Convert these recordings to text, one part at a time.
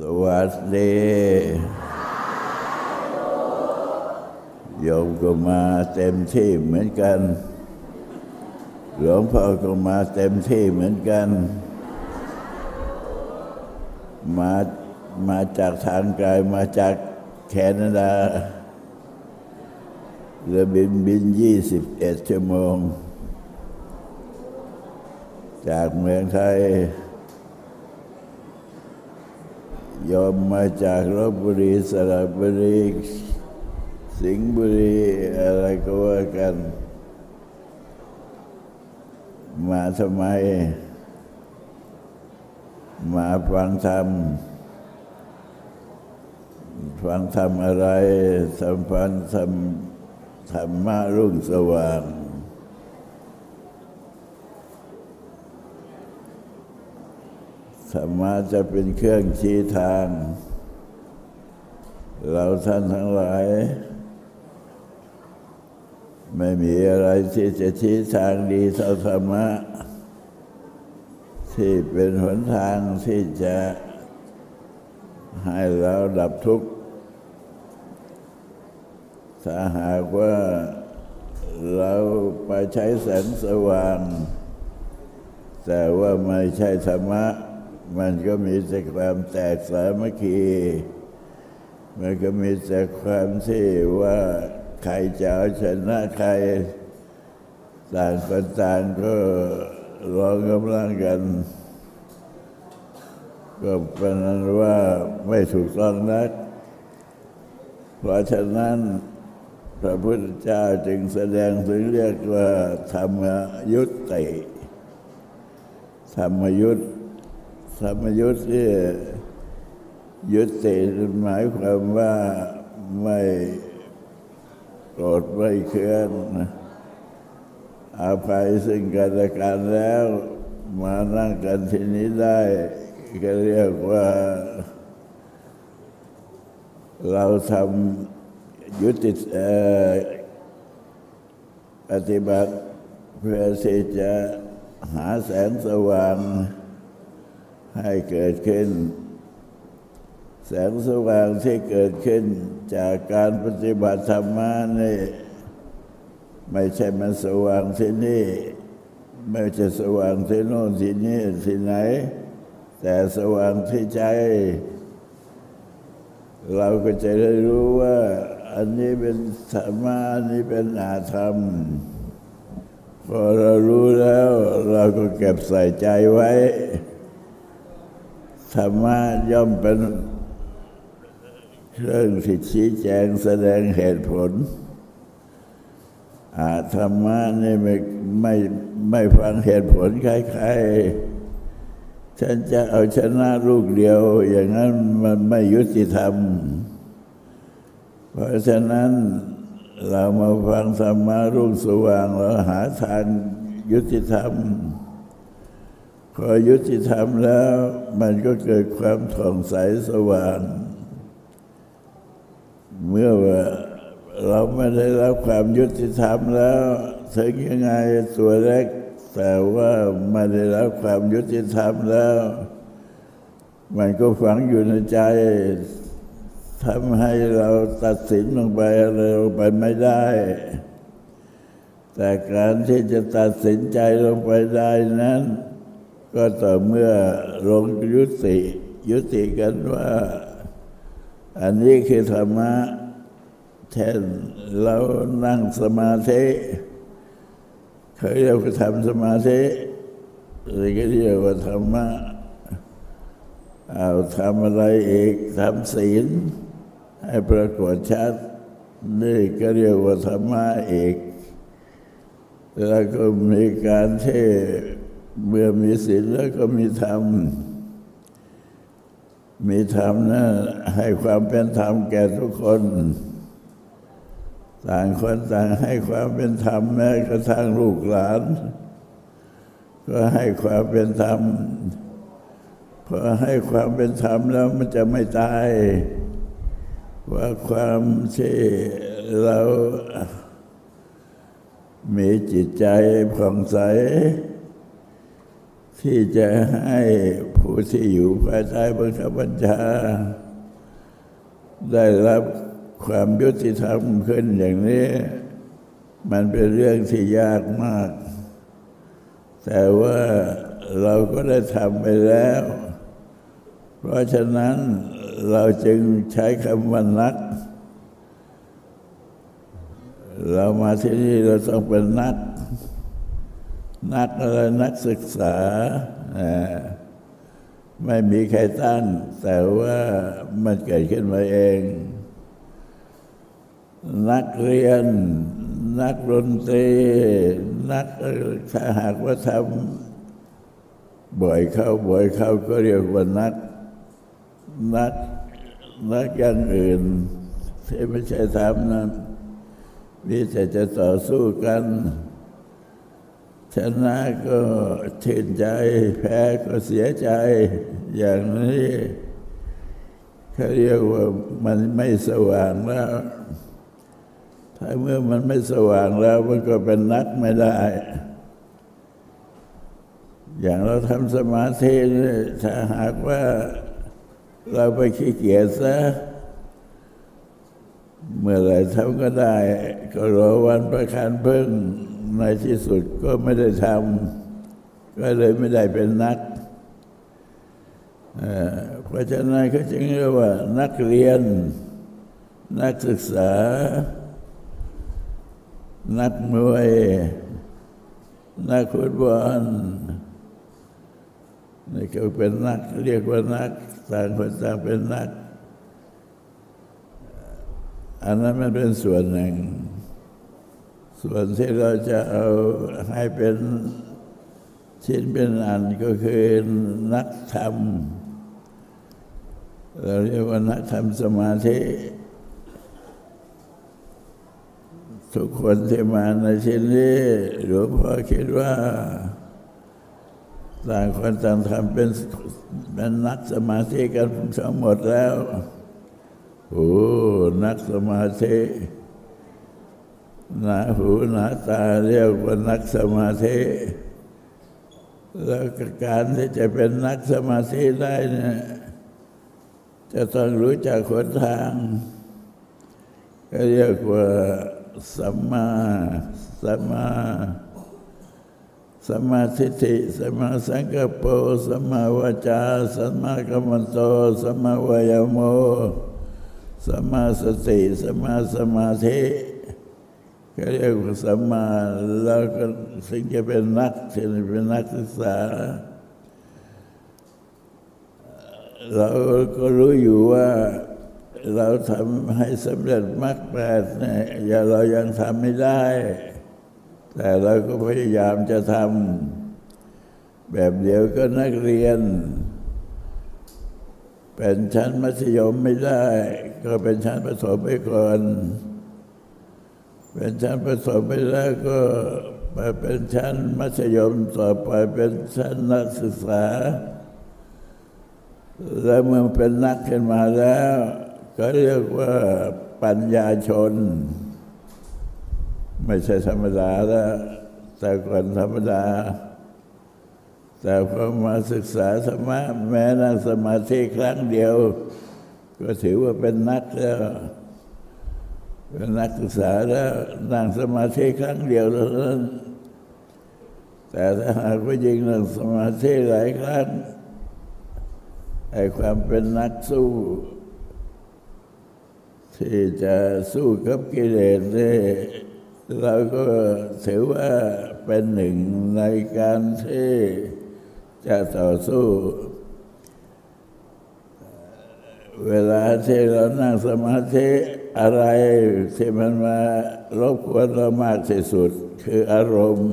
สวัสดีโยมก็มาเต็มที่เหมือนกัน หลวงพ่อก็มาเต็มที่เหมือนกัน มามาจากทางไกลมาจากแคนาดาเรือบินบินยี่สิบเอ็ดชั่วโมง จากเมืองไทย ยอมมาจากลบบุรีสระบุรีสิงห์บุรีอะไรก็ว่ากัน มาทำไม มาฟังธรรมฟังธรรมอะไรสัมพันธ์ธรรมธรรมะรุ่งสว่าง ธรรมะจะเป็นเครื่องชี้ทาง เราท่านทั้งหลาย ไม่มีอะไรที่จะชี้ทางดีเท่าธรรมะ ที่เป็นหนทางที่จะให้เราดับทุกข์ถ้าหากว่าเราไปใช้แสงสว่าง แต่ว่าไม่ใช่ธรรมะ มันก็มีแต่ความแตกสามัคคี มันก็มีแต่ความที่ว่าใครจะเอาชนะใคร ต่างคนต่างก็รองกำลังกัน ก็เป็นนั้นว่าไม่ถูกต้องนัก เพราะฉะนั้นพระพุทธเจ้าจึงแสดงถึงเรียกว่าธรรมยุติธรรมยุต ธรรมยุตที่ยุติหมายความว่าไม่โกรธไม่เคืองอาภัยซึ่งกันและกันแล้ว มานั่งกันที่นี้ได้ก็เรียกว่า เราทำยุติปฏิบัติเพื่อที่จะหาแสงสว่าง ให้เกิดขึ้น แสงสว่างที่เกิดขึ้น จากการปฏิบัติธรรมนี่ไม่ใช่มันสว่างที่นี่ ไม่ใช่สว่างที่โน่นที่นี่ที่ไหน แต่สว่างที่ใจ เราก็จะได้รู้ว่า อันนี้เป็นธรรมะอันนี้เป็นอาธรรมพอเรารู้แล้ว เราก็เก็บใส่ใจไว้ ธรรมะย่อมเป็นเรื่องที่ชี้แจงแสดงเหตุผลอาธรรมะนี่ไม่ไม่ไม่ฟังเหตุผลใครๆฉันจะเอาชนะลูกเดียว อย่างนั้นมันไม่ยุติธรรม เพราะฉะนั้นเรามาฟังธรรมะรุ่งสว่างเราหาทางยุติธรรม พอยุติธรรมแล้ว มันก็เกิดความถ่องใสสว่าง เมื่อว่าเราไม่ได้รับความยุติธรรมแล้วถึงยังไงตัวเล็ก แต่ว่าไม่ได้รับความยุติธรรมแล้ว มันก็ฝังอยู่ในใจทำให้เราตัดสินลงไปอะไรลงไปไม่ได้ แต่การที่จะตัดสินใจลงไปได้นั้น ก็ต่อเมื่อลงยุติยุติกันว่า อันนี้คือธรรมะเช่นเรานั่งสมาธิเคยเรียกว่าทำสมาธิหรือก็เรียกว่าธรรมะเอาทำอะไรอีกทำศีล ให้ปรากฏชัดนี่ก็เรียกว่าธรรมะอีกแล้วก็มีการที่ เมื่อมีศีลแล้วก็มีธรรม มีธรรมนะให้ความเป็นธรรมแก่ทุกคน ต่างคนต่างให้ความเป็นธรรมแม้กระทั่งลูกหลาน ก็ให้ความเป็นธรรมพอให้ความเป็นธรรมแล้วมันจะไม่ตาย ว่าความที่เรามีจิตใจผ่องใส ที่จะให้ผู้ที่อยู่ภายใต้บังคับบัญชา ได้รับความยุติธรรมขึ้นอย่างนี้ มันเป็นเรื่องที่ยากมาก แต่ว่าเราก็ได้ทำไปแล้ว เพราะฉะนั้นเราจึงใช้คำว่านัก เรามาที่นี่เราต้องเป็นนัก นักอะไรนักศึกษา ไม่มีใครตั้ง แต่ว่ามันเกิดขึ้นมาเอง นักเรียน นักดนตรี นักถ้าหากว่าทำบ่อยเข้าบ่อยเข้าก็เรียกว่านัก นักนักอย่างอื่นที่ไม่ใช่ทำนั้นมีแต่จะต่อสู้กัน ชนะก็ชื่นใจ แพ้ก็เสียใจ อย่างนี้เขาเรียกว่ามันไม่สว่างแล้ว ถ้าเมื่อมันไม่สว่างแล้วมันก็เป็นนักไม่ได้ อย่างเราทำสมาธิถ้าหากว่าเราไปขี้เกียจซะ เมื่อไรทำก็ได้ ก็รอวันประคันเพิ่งในที่สุดก็ไม่ได้ทำก็เลยไม่ได้เป็นนักเพราะฉะนั้นเขาจึงเรียกว่า นักเรียน นักศึกษา นักมวย นักฟุตบอลนี่ก็เป็นนัก เรียกว่านักต่างคนต่างเป็นนัก อันนั้นมันเป็นส่วนหนึ่ง ส่วนที่เราจะเอาให้เป็นชิ้นเป็นอันก็คือนักธรรม เราเรียกว่านักธรรมสมาธิ ทุกคนที่มาในชิ้นนี้หลวงพ่อคิดว่าต่างคนต่างทำเป็นเป็นนักสมาธิกันทั้งหมดแล้ว โอ้นักสมาธิหนาหูหนาตาเรียกว่านักสมาธิแล้วการที่จะเป็นนักสมาธิได้เนี่ยจะต้องรู้จักขนทางก็เรียกว่าสัมมาสัมมาสัมมาทิฏฐิสัมมาสังกัปปสัมมาวาจาสัมมากัมมันโตสัมมาวายโม สัมมาสติสัมมาสมาธิก็เรียกว่าสัมมาแล้วก็สิ่งจะเป็นนักที่เป็นนักศึกษา เราก็รู้อยู่ว่าเราทำให้สำเร็จมรรคแปดเนี่ยอย่าเรายังทำไม่ได้ แต่เราก็พยายามจะทำแบบเดียวก็นักเรียน เป็นชั้นมัธยมไม่ได้ ก็เป็นชั้นประถมไปก่อน เป็นชั้นประถมไปแล้วก็ไปเป็นชั้นมัธยมต่อไปเป็นชั้นนักศึกษา แล้วเมื่อเป็นนักขึ้นมาแล้ว ก็เรียกว่าปัญญาชน ไม่ใช่ธรรมดาแล้วแต่ก่อนธรรมดา แต่พอมาศึกษาธรรมะแม้นั่งสมาธิครั้งเดียว ก็ถือว่าเป็นนักแล้วเป็นนักศึกษาแล้วนั่งสมาธิครั้งเดียวแล้วนั้นแต่ถ้าหากว่ายิงนั่งสมาธิหลายครั้งไอ้ความเป็นนักสู้ ที่จะสู้กับกิเลสได้เราก็ถือว่าเป็นหนึ่งในการที่ จะต่อสู้ เวลาที่เรานั่งสมาธิอะไรที่มันมารบกวนเรามากที่สุด คืออารมณ์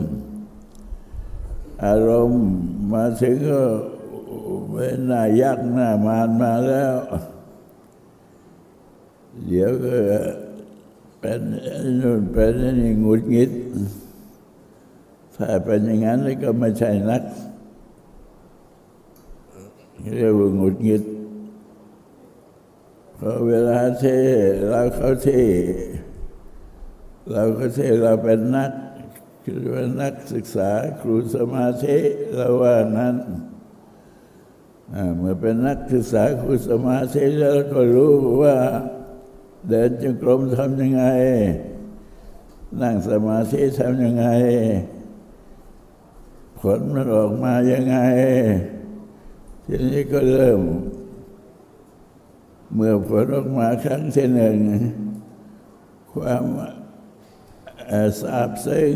อารมณ์มาถึงก็เว้นหน้ายักหน้ามานมาแล้ว เดี๋ยวก็เป็นนู่นเป็นนี่งุดงิด ถ้าเป็นอย่างนั้นก็ไม่ใช่นัก เรียกว่างุดงิดพอเวลาเทเราเขาเทเราเขาที่เราเป็นนักคือว่านักศึกษาครูสมาธิเราว่านั้นเมื่อเป็นนักศึกษาครูสมาธิแล้วก็รู้ว่า เดินจงกรมทำยังไง นั่งสมาธิทำยังไง ผลมันออกมายังไง ทีนี้ก็เริ่ม เมื่อผลออกมาครั้งที่หนึ่ง ความทราบซึ้ง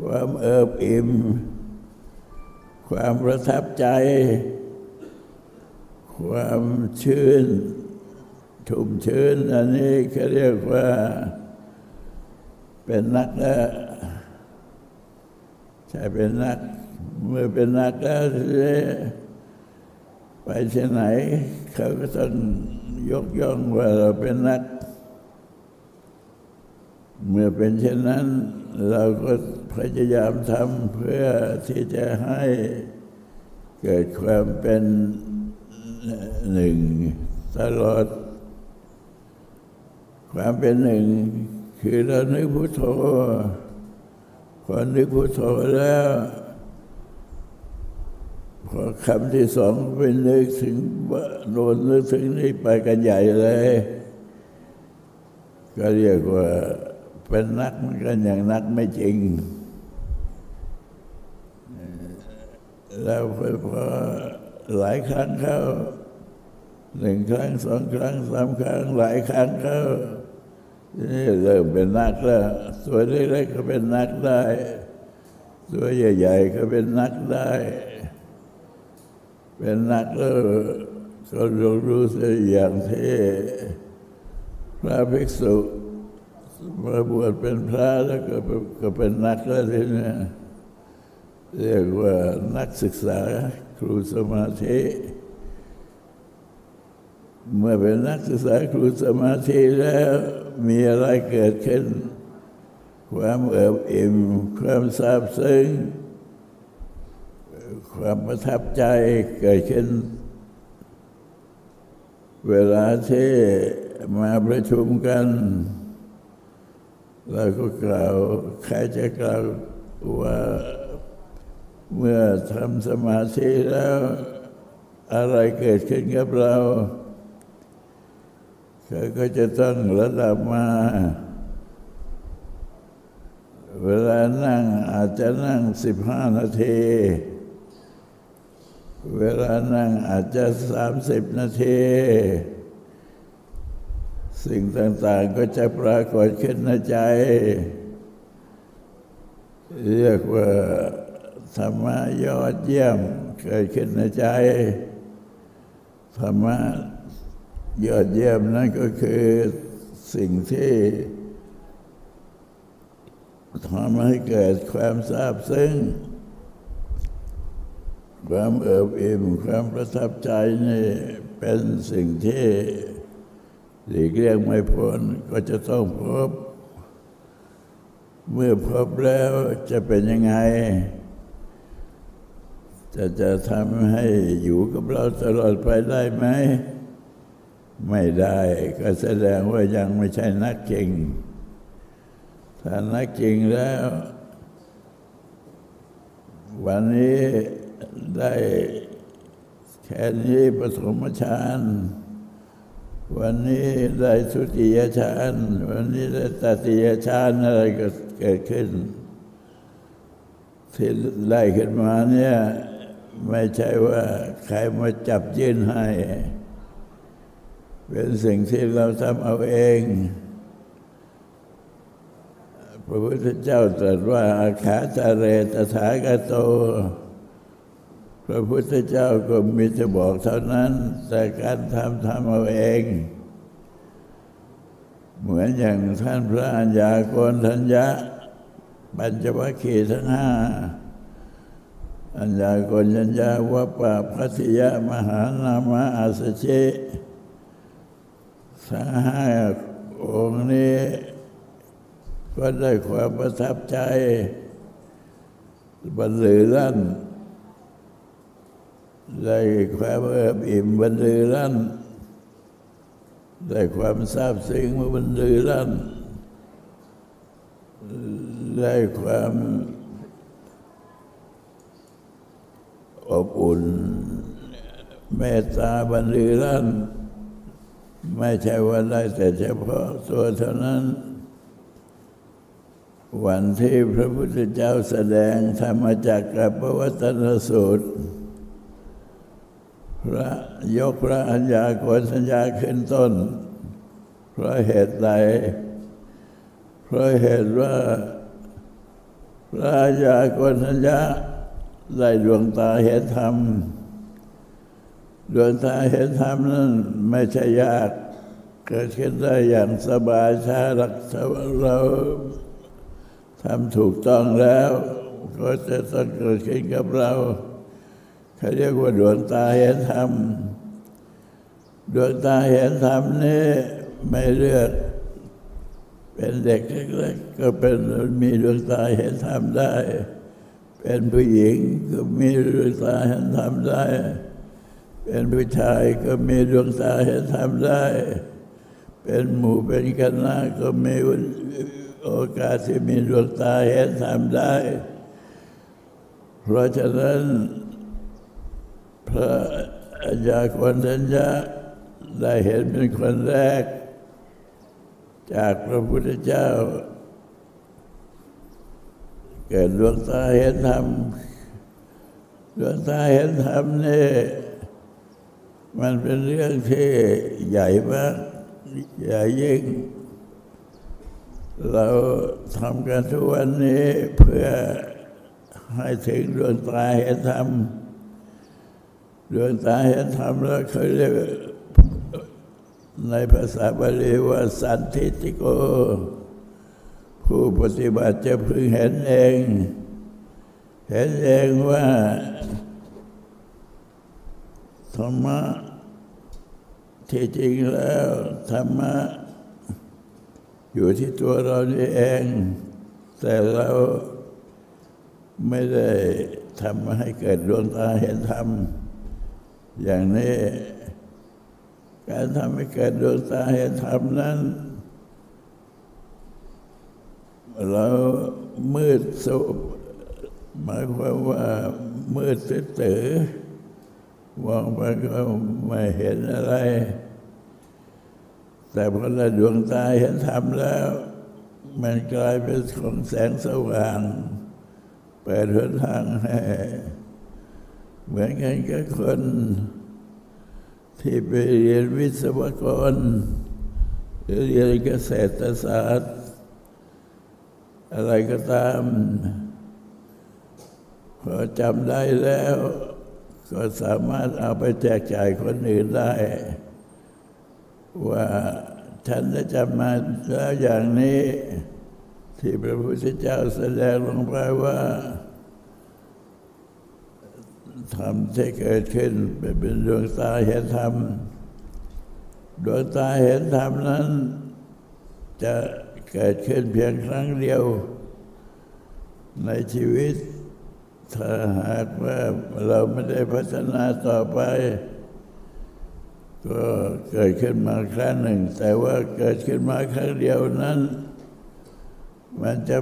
ความเอิบอิ่ม ความประทับใจ ความชื่น ชุ่มชื้น อันนี้เขาเรียกว่าเป็นนักแล้วใช่เป็นนัก เมื่อเป็นนักแล้ว ไปที่ไหน เขาก็ต้องยกย่องว่าเราเป็นนัก เมื่อเป็นเช่นนั้น เราก็พยายามทำเพื่อที่จะให้เกิดความเป็นหนึ่งตลอด ความเป็นหนึ่ง คือเรานึกพุทโธพอนึกพุทโธแล้ว พอคำที่สองเป็นนึกถึงโดนนึกถึงนี่ไปกันใหญ่เลย ก็เรียกว่าเป็นนักมันกันอย่างนักไม่จริง แล้วพอหลายครั้งเข้าหนึ่งครั้งสองครั้งสามครั้งหลายครั้งเข้านี่เริ่มเป็นนักแล้วตัวเล็กๆก็เป็นนักได้ ตัวใหญ่ ๆ ก็เป็นนักได้ เป็นนักแล้วก็รู้รู้สึกอย่างที่พระภิกษุมาบวชเป็นพระแล้วก็ก็เป็นนักแล้วทีนี้เรียกว่านักศึกษาครูสมาธิเมื่อเป็นนักศึกษาครูสมาธิแล้วมีอะไรเกิดขึ้น ความเอิบอิ่มความซาบซึ้ง ความประทับใจเกิดขึ้น เวลาที่มาประชุมกันเราก็กล่าวใครจะกล่าวว่าเมื่อทำสมาธิแล้วอะไรเกิดขึ้นกับเราเขาก็จะต้องระดับมา เวลานั่งอาจจะนั่งสิบห้านาที เวลานั่งอาจจะสามสิบนาที สิ่งต่างๆก็จะปรากฏขึ้นในใจ เรียกว่าธรรมะยอดเยี่ยมเกิดขึ้นในใจธรรมะยอดเยี่ยมนั่นก็คือสิ่งที่ทำให้เกิดความทราบซึ้ง ความเอิบอิ่มความประทับใจนี่เป็นสิ่งที่หลีกเลี่ยงไม่พ้นก็จะต้องพบ เมื่อพบแล้วจะเป็นยังไง จะจะทำให้อยู่กับเราตลอดไปได้ไหม ไม่ได้ก็แสดงว่ายังไม่ใช่นักจริงถ้านักจริงแล้ว วันนี้ ได้แค่นี้ปฐมฌานวันนี้ได้สุติยฌานวันนี้ได้ตติยฌานอะไรก็เกิดขึ้นที่ไล่ขึ้นมาเนี่ยไม่ใช่ว่าใครมาจับยื่นให้ เป็นสิ่งที่เราทำเอาเอง พระพุทธเจ้าตรัสว่าอาขาจาเรตถาคโต พระพุทธเจ้าก็มีจะบอกเท่านั้น แต่การทำทำเอาเอง เหมือนอย่างท่านพระอัญญากนทัญญะปัญจวัคคีย์ทั้งห้าอัญญากนทัญญาวัปปะพัทยมหานามะอาสเชทั้งห้าองค์นี้ก็ได้ความประทับใจบรรลือลั่น ได้ความเอิบอิ่มบรรลือลั่น ได้ความทราบซึ้งมาบรรลือลั่น ได้ความอบอุ่น เมตตาบันลือลั่น ไม่ใช่ว่าได้แต่เฉพาะตัวเท่านั้น วันที่พระพุทธเจ้าแสดงธรรมจักรกับวัตนสูตร พระยกพระอัญญาโกณสัญญาขึ้นต้น เพราะเหตุใด เพราะเหตุว่า พระอัญญาโกณสัญญาได้ดวงตาเห็นธรรม ดวงตาเห็นธรรมนั้นไม่ใช่ยาก เกิดขึ้นได้อย่างสบายชาลักเราทำถูกต้องแล้ว ก็จะต้องเกิดขึ้นกับเรา เขาเรียกว่าดวงตาเห็นธรรมดวงตาเห็นธรรมนี่ไม่เลือกเป็นเด็กเล็กๆก็เป็นมีดวงตาเห็นธรรมได้ เป็นผู้หญิงก็มีดวงตาเห็นธรรมได้ เป็นผู้ชายก็มีดวงตาเห็นธรรมได้ เป็นหมู่เป็นคณะก็มีโอกาสที่มีดวงตาเห็นธรรมได้ เพราะฉะนั้น พระอาจารย์คนทัญญาได้เห็นเป็นคนแรก จากพระพุทธเจ้า เกิดดวงตาเห็นธรรมดวงตาเห็นธรรมนี่มันเป็นเรื่องที่ใหญ่มากใหญ่ยิ่ง เราทำกันทุกวันนี้เพื่อให้ถึงดวงตาเห็นธรรม ดวงตาเห็นธรรมแล้วเขาเรียกในภาษาบาลีว่าสันทิติโก ผู้ปฏิบัติจะพึงเห็นเอง เห็นเองว่าธรรมะที่จริงแล้วธรรมะอยู่ที่ตัวเรานี่เอง แต่เราไม่ได้ทำให้เกิดดวงตาเห็นธรรม อย่างนี้ การทำให้เกิดดวงตาเห็นธรรมนั้น เรามืดสุหมายความว่ามืดตื้อมองไปก็ไม่เห็นอะไร แต่พอเราดวงตาเห็นธรรมแล้ว มันกลายเป็นของแสงสว่างเปิดหนทางให้ เหมือนกันกับคนที่ไปเรียนวิศวกรหรือเรียนเกษตรศาสตร์ อะไรก็ตาม พอจำได้แล้ว ก็สามารถเอาไปแจกจ่ายคนอื่นได้ ว่าฉันได้จำมาแล้วอย่างนี้ ที่พระพุทธเจ้าแสดงลงไปว่า ธรรมที่เกิดขึ้นเป็นดวงตาเห็นธรรม ดวงตาเห็นธรรมนั้น จะเกิดขึ้นเพียงครั้งเดียว ในชีวิต ถ้าหากว่าเราไม่ได้พัฒนาต่อไป ก็เกิดขึ้นมาครั้งหนึ่ง แต่ว่าเกิดขึ้นมาครั้งเดียวนั้น มันจะ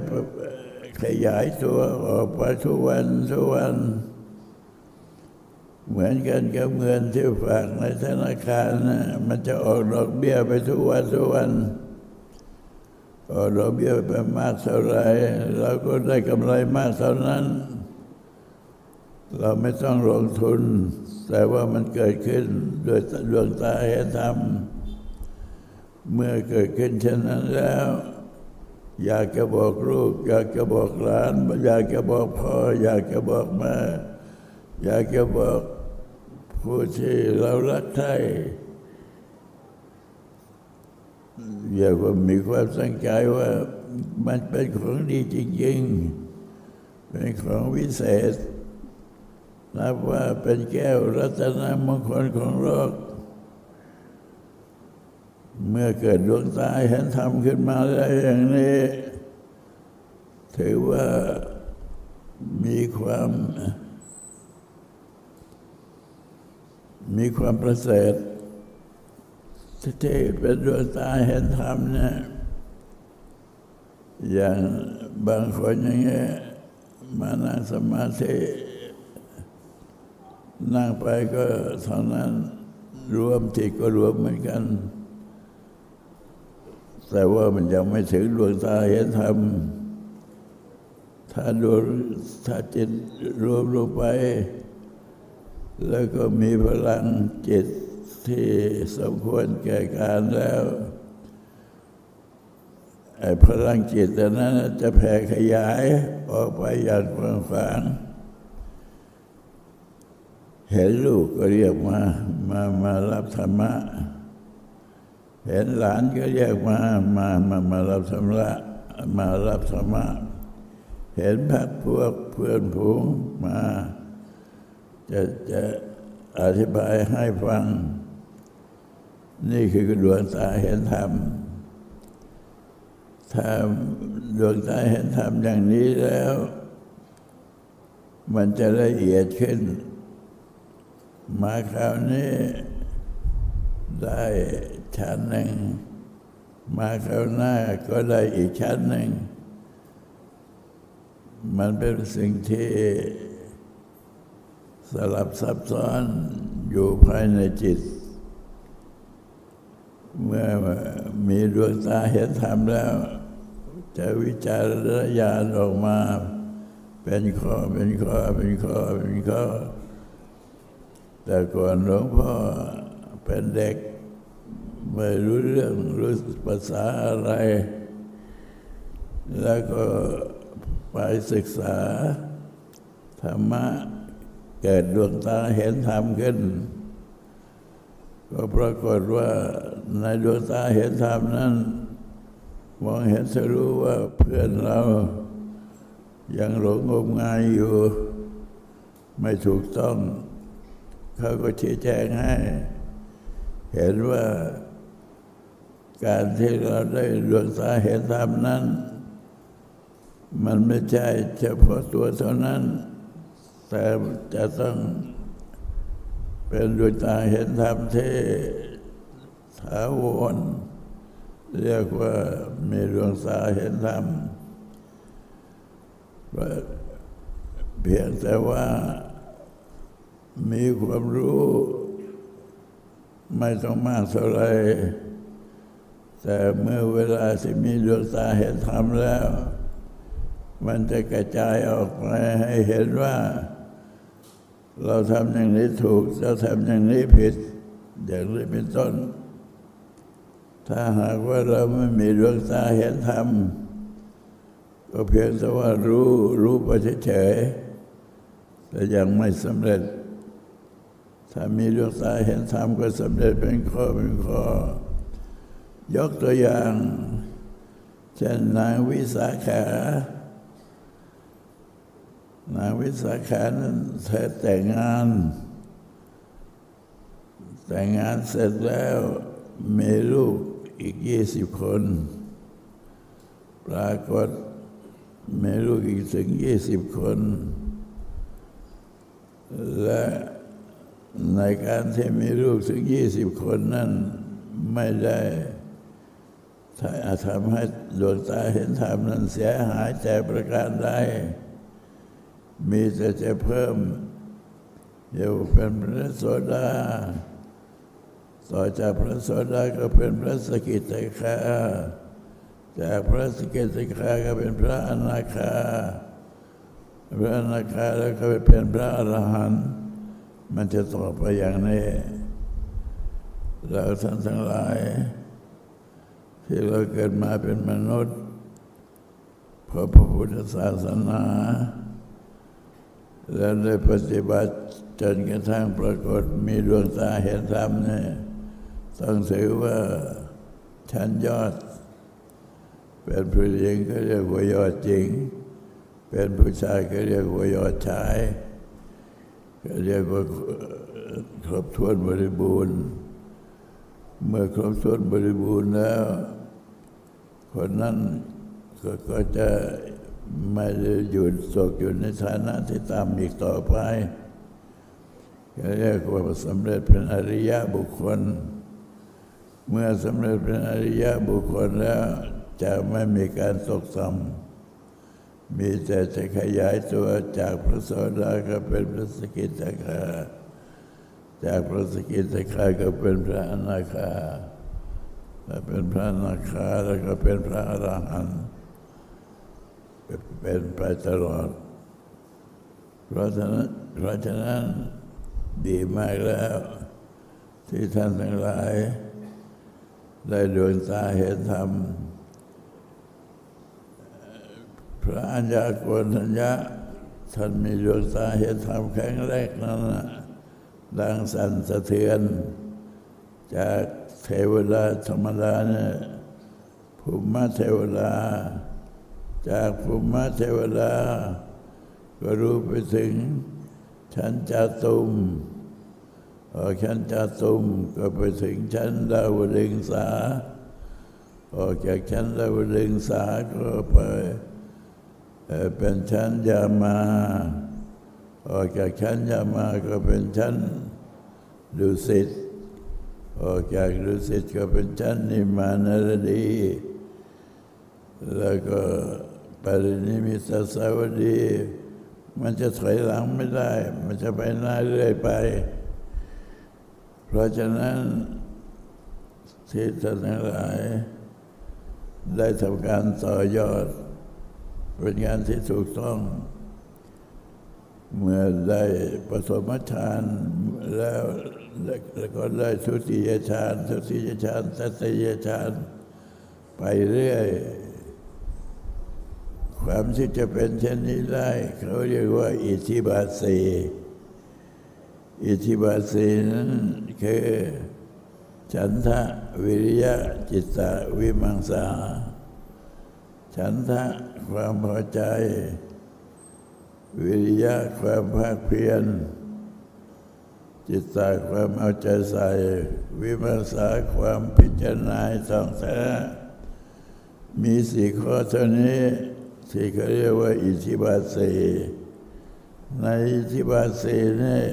ขยายตัวออกไปทุกวันทุกวัน เหมือนกันกับเงินที่ฝากในธนาคารนะมันจะออกดอกเบี้ยไปทุกวันทุกวันออกดอกเบี้ยไปมากเท่าไรเราก็ได้กำไรมากเท่านั้น เราไม่ต้องลงทุน แต่ว่ามันเกิดขึ้นโดยดวงตาเห็นธรรมเมื่อเกิดขึ้นเช่นนั้นแล้ว อยากจะบอกลูก อยากจะบอกหลาน อยากจะบอกพ่อ อยากจะบอกแม่อยากจะบอก ผู้ที่เรารักใครอย่ากว่ามีความสังใจว่ามันเป็นของดีจริงๆ เป็นของวิเศษ นับว่าเป็นแก้วรัตนมงคลของโลก เมื่อเกิดดวงตาเห็นธรรมขึ้นมาแล้อย่างนี้ ถือว่ามีความ มีความประเสริฐที่เป็นดวงตาเห็นธรรมเนี่ยอย่างบางคนอย่างเงี้ยมานั่งสมาธินั่งไปก็เท่านั้นรวมจิตก็รวมเหมือนกัน แต่ว่ามันยังไม่ถึงดวงตาเห็นธรรมถ้าดูถ้าจิตรวมลงไป แล้วก็มีพลังจิตที่สมควรแก่การแล้วไอ้พลังจิตนั้นจะแผ่ขยายออกไปอย่างกว้างขวางเห็นลูกก็เรียกมา มามารับธรรมะ เห็นหลานก็เรียกมา มามามารับธรรมะมารับธรรมะ เห็นพักพวกเพื่อนผูงมา จะจะอธิบายให้ฟัง นี่คือดวงตาเห็นธรรมถ้าดวงตาเห็นธรรมอย่างนี้แล้วมันจะละเอียดขึ้น มาคราวนี้ได้ชั้นหนึ่ง มาคราวหน้าก็ได้อีกชั้นหนึ่ง มันเป็นสิ่งที่ สลับซับซ้อนอยู่ภายในจิต เมื่อมีดวงตาเห็นธรรมแล้ว จะวิจารณญาณออกมา เป็นข้อเป็นข้อเป็นข้อเป็นข้อ แต่ก่อนหลวงพ่อเป็นเด็ก ไม่รู้เรื่องรู้ภาษาอะไร แล้วก็ไปศึกษาธรรมะ เกิดดวงตาเห็นธรรมขึ้น ก็ปรากฏว่าในดวงตาเห็นธรรมนั้น มองเห็นจะรู้ว่าเพื่อนเรายังหลงงมงายอยู่ ไม่ถูกต้อง เขาก็ชี้แจงให้ เห็นว่าการที่เราได้ดวงตาเห็นธรรมนั้น มันไม่ใช่เฉพาะตัวเท่านั้น แต่จะต้องเป็นดวงตาเห็นธรรมที่ถาวรเรียกว่ามีดวงตาเห็นธรรมเพียงแต่ว่ามีความรู้ ไม่ต้องมากเท่าไรแต่เมื่อเวลาที่มีดวงตาเห็นธรรมแล้ว มันจะกระจายออกไปให้เห็นว่า เราทำอย่างนี้ถูกเราทำอย่างนี้ผิด อย่างนี้เป็นต้น ถ้าหากว่าเราไม่มีดวงตาเห็นธรรมก็เพียงแต่ว่ารู้รู้ไปเฉยๆแต่ยังไม่สำเร็จ ถ้ามีดวงตาเห็นธรรมก็สำเร็จเป็นข้อเป็นข้อ ยกตัวอย่างเช่นนางวิสาขา นางวิสาขานั้นเธอแต่งงาน แต่งงานเสร็จแล้วมีลูกอีกยี่สิบคน ปรากฏมีลูกอีกถึงยี่สิบคน และในการที่มีลูกถึงยี่สิบคนนั้นไม่ได้ถ้าทำให้ดวงตาเห็นธรรมนั้นเสียหายแต่ประการใด มีแต่จะเพิ่มเดี๋ยวเป็นพระโสดา ต่อจากพระโสดาก็เป็นพระสกิทาคาจากพระสกิทาคาก็เป็นพระอนาคา พระอนาคาแล้วก็เป็นพระอรหันต์มันจะต่อไปอย่างนี้เราท่านทั้งหลาย ที่เราเกิดมาเป็นมนุษย์เพราะพระพุทธศาสนา แล้วได้ปฏิบัติจนกระทั่งปรากฏมีดวงตาเห็นธรรมเนี่ยต้องถือว่าชั้นยอด เป็นผู้หญิงก็เรียกว่ายอดจริง เป็นผู้ชายก็เรียกว่ายอดชาย ก็เรียกว่าครบถ้วนบริบูรณ์ เมื่อครบถ้วนบริบูรณ์แล้ว คนนั้นก็ก็จะ ไม่ได้อยู่ตกอยู่ในฐานะที่ตามอีกต่อไปเรียกว่าสำเร็จเป็นอริยะบุคคล เมื่อสำเร็จเป็นอริยะบุคคลแล้ว จะไม่มีการตกต่ำมีแต่จะขยายตัวจากพระโสดาก็เป็นพระสกิทาคาจากพระสกิทาคาก็เป็นพระอนาคาแล้วเป็นพระอนาคาแล้วก็เป็นพระอรหันต์ เป็นไปตลอด เพราะฉะนั้นเพราะฉะนั้นดีมากแล้ว ที่ท่านทั้งหลาย ได้ดวงตาเห็นธรรม พระอัญญาโกณัญญะท่านมีดวงตาเห็นธรรมครั้งแรกนั้นน่ะดังสั่นสะเทือน จากเทวดาธรรมดาเนี่ยภูมิเทวดา จากภูมิเทวดา ก็รู้ไปถึงชั้นจาตุมออชั้นจาตุมก็ไปถึงชั้นดาวดึงสาออกจากชั้นดาวดึงสาก็ไปเป็นชั้นยามาออกจากชั้นยามาก็เป็นชั้นดุสิตออกจากดุสิตก็เป็นชั้นนิมานรดี แล้วก็ ปรินิมิตสาวดี มันจะถอยหลังไม่ได้ มันจะไปหน้าเรื่อยไป เพราะฉะนั้นที่ท่านทั้งหลาย ได้ทำการต่อยอด เป็นงานที่ถูกต้อง เมื่อได้ประสมฌานแล้วแล้วก็ได้ทุติยฌานทุติยฌานตัตยฌานไปเรื่อย ความที่จะเป็นเช่นนี้ได้ เขาเรียกว่า อิทธิบาสีอิทธิบาสีนั้นคือฉันทะวิริยะจิตตะวิมังสา ฉันทะความพอใจ วิริยะความภาคเพียรจิตตาความเอาใจใส่ วิมังสาความพิจารณาส่องแท้มีสี่ข้อเท่านี้ ที่เขาเรียกว่า อิทิบาสีในอิทิบาสีนี่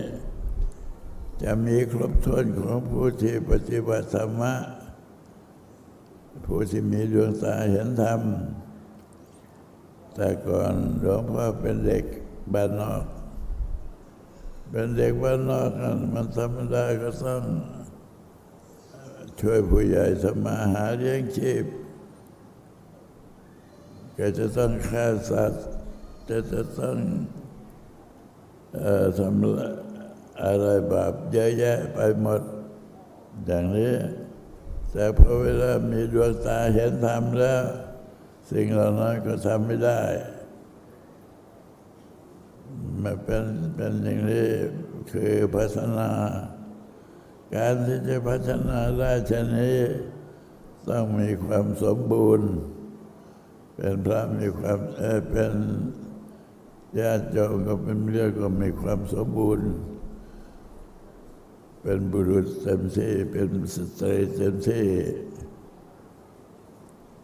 จะมีครบถ้วนของผู้ที่ปฏิบัติธรรมะ ผู้ที่มีดวงตาเห็นธรรม แต่ก่อนหลวงพ่อเป็นเด็กบ้านนอก เป็นเด็กบ้านนอกมันธรรมดาก็ต้องช่วยผู้ใหญ่ทำมาหาเลี้ยงชีพ ก็จะต้องฆ่าสัตว์จะจะต้องทำอะไรบาปเยอะแยะไปหมด อย่างนี้ แต่พอเวลามีดวงตาเห็นธรรมแล้ว สิ่งเหล่านั้นก็ทำไม่ได้มันเป็นเป็นอย่างนี้คือพัฒนา การที่จะพัฒนาได้ชนี้ ต้องมีความสมบูรณ์ เป็นพระมีความเอเป็นญาติโยมก็เป็นเรียกก็มีความสมบูรณ์ เป็นบุรุษเต็มที่เป็นสตรีเต็มที่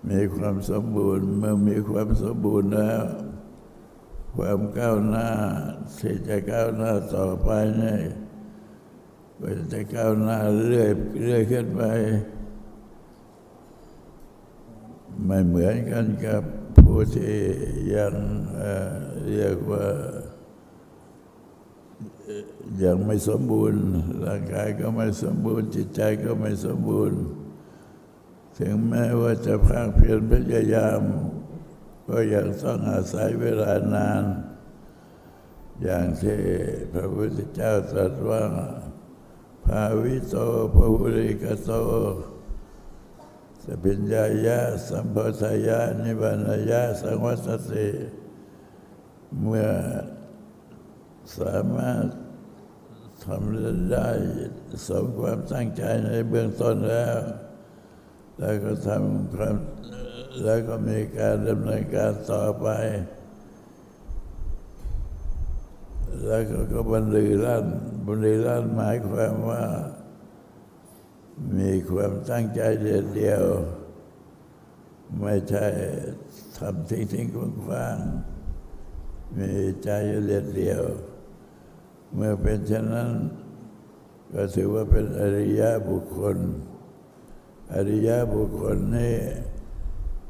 มีความสมบูรณ์เมื่อมีความสมบูรณ์แล้ว ความก้าวหน้าที่จะก้าวหน้าต่อไปนี่ก็จะก้าวหน้าเรื่อยเรื่อยขึ้นไป ไม่เหมือนกันกับผู้ที่ยังเรียกว่ายังไม่สมบูรณ์ร่างกายก็ไม่สมบูรณ์ จิตใจก็ไม่สมบูรณ์ ถึงแม้ว่าจะภาคเพียรพยายาม ก็ยังต้องอาศัยเวลานาน อย่างที่พระพุทธเจ้าตรัสว่า ภาวิโตภุริกโต ปิญญายะสัมปทายะนิบานายะสังวัสสิเมื่อสามารถทำได้สมความตั้งใจในเบื้องต้นแล้ว แล้วก็ทำความแล้วก็มีการดำเนินการต่อไป แล้วก็บรรลือลั่นบรรลือลั่นหมายความว่า มีความตั้งใจเดียว ไม่ใช่ทำทิ้งทิ้งกว้างๆมีใจเดียวเดียว เมื่อเป็นเช่นนั้น ก็ถือว่าเป็นอริยบุคคล อริยบุคคลนี่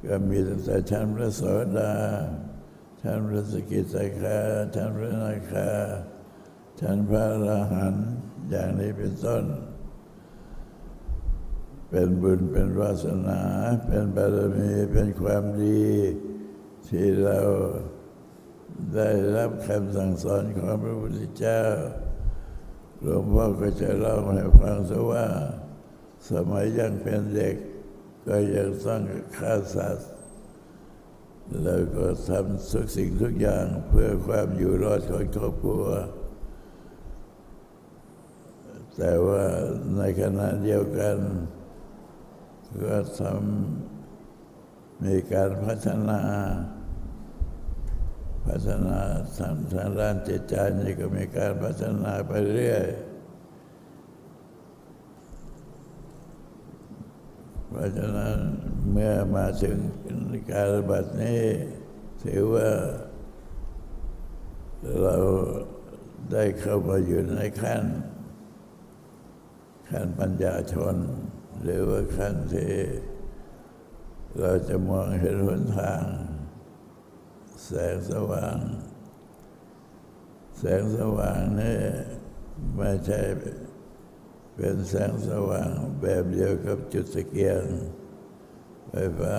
ก็มีตั้งแต่ชั้นพระโสดาชั้นพระสกิทาคาชั้นพระนาคาชั้นพระอรหันต์อย่างนี้เป็นต้น เป็นบุญเป็นวาสนา เป็นบารมีเป็นความดี ที่เราได้รับคำสั่งสอนของพระพุทธเจ้าหลวงพ่อก็จะเล่าให้ฟังซะว่า สมัยยังเป็นเด็ก ก็ยังต้องฆ่าสัตว์แล้วก็ทำทุกสิ่งทุกอย่างเพื่อความอยู่รอดของครอบครัว แต่ว่าในขณะเดียวกัน ก็ทำมีการพัฒนา พัฒนาทางทางด้านจิตใจนี่ก็มีการพัฒนาไปเรื่อยเพราะฉะนั้นเมื่อมาถึงการบาดนี้ถือว่าเราได้เข้ามาอยู่ในขั้นขั้นปัญญาชน หรือว่าขั้นที่เราจะมองเห็นหนทาง แสงสว่าง แสงสว่างนี่ไม่ใช่เป็นแสงสว่างแบบเดียวกับจุดตะเกียงไฟฟ้า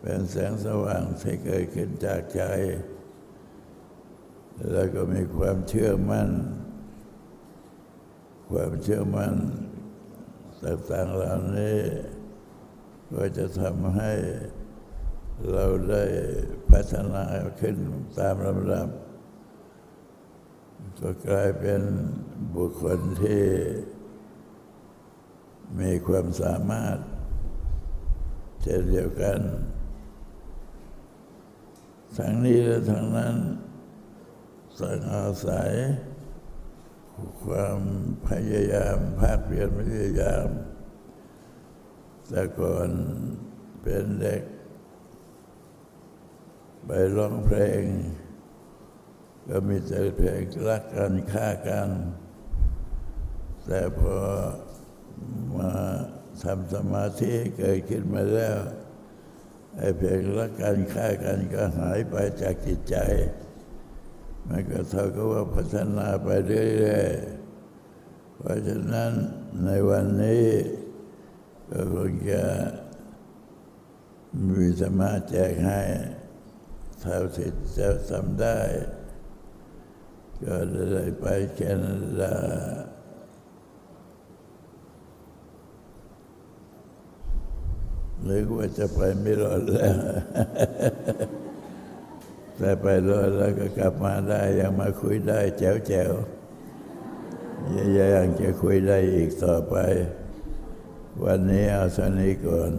เป็นแสงสว่างที่เกิดขึ้นจากใจ แล้วก็มีความเชื่อมั่น ความเชื่อมั่น ต่างๆเหล่านี้ก็จะทำให้เราได้พัฒนาขึ้นตามลำดับ ก็กลายเป็นบุคคลที่มีความสามารถเช่นเดียวกัน ทั้งนี้และทั้งนั้นต้องอาศัย ความพยายามภาคเพียรพยายาม แต่ก่อนเป็นเด็ก ไปร้องเพลง ก็มีแต่เพลงรักกันฆ่ากัน แต่พอมาทำสมาธิเกิดขึ้นมาแล้วไอ้เพลงรักกันฆ่ากันก็หายไปจากจิตใจ มันก็เท่ากับว่าพัฒนาไปเรื่อยๆเพราะฉะนั้นในวันนี้ก็คงจะมีสมาแจกให้เท่าที่จะทำได้ ก็ได้ไปแคนาดาหรือว่าจะไปไม่รอดแล้ว แต่ไปรอดแล้วก็กลับมาได้ยังมาคุยได้แจ๋วแจ๋วยังจะคุยได้อีกต่อไป วันนี้เอาเท่านี้ก่อน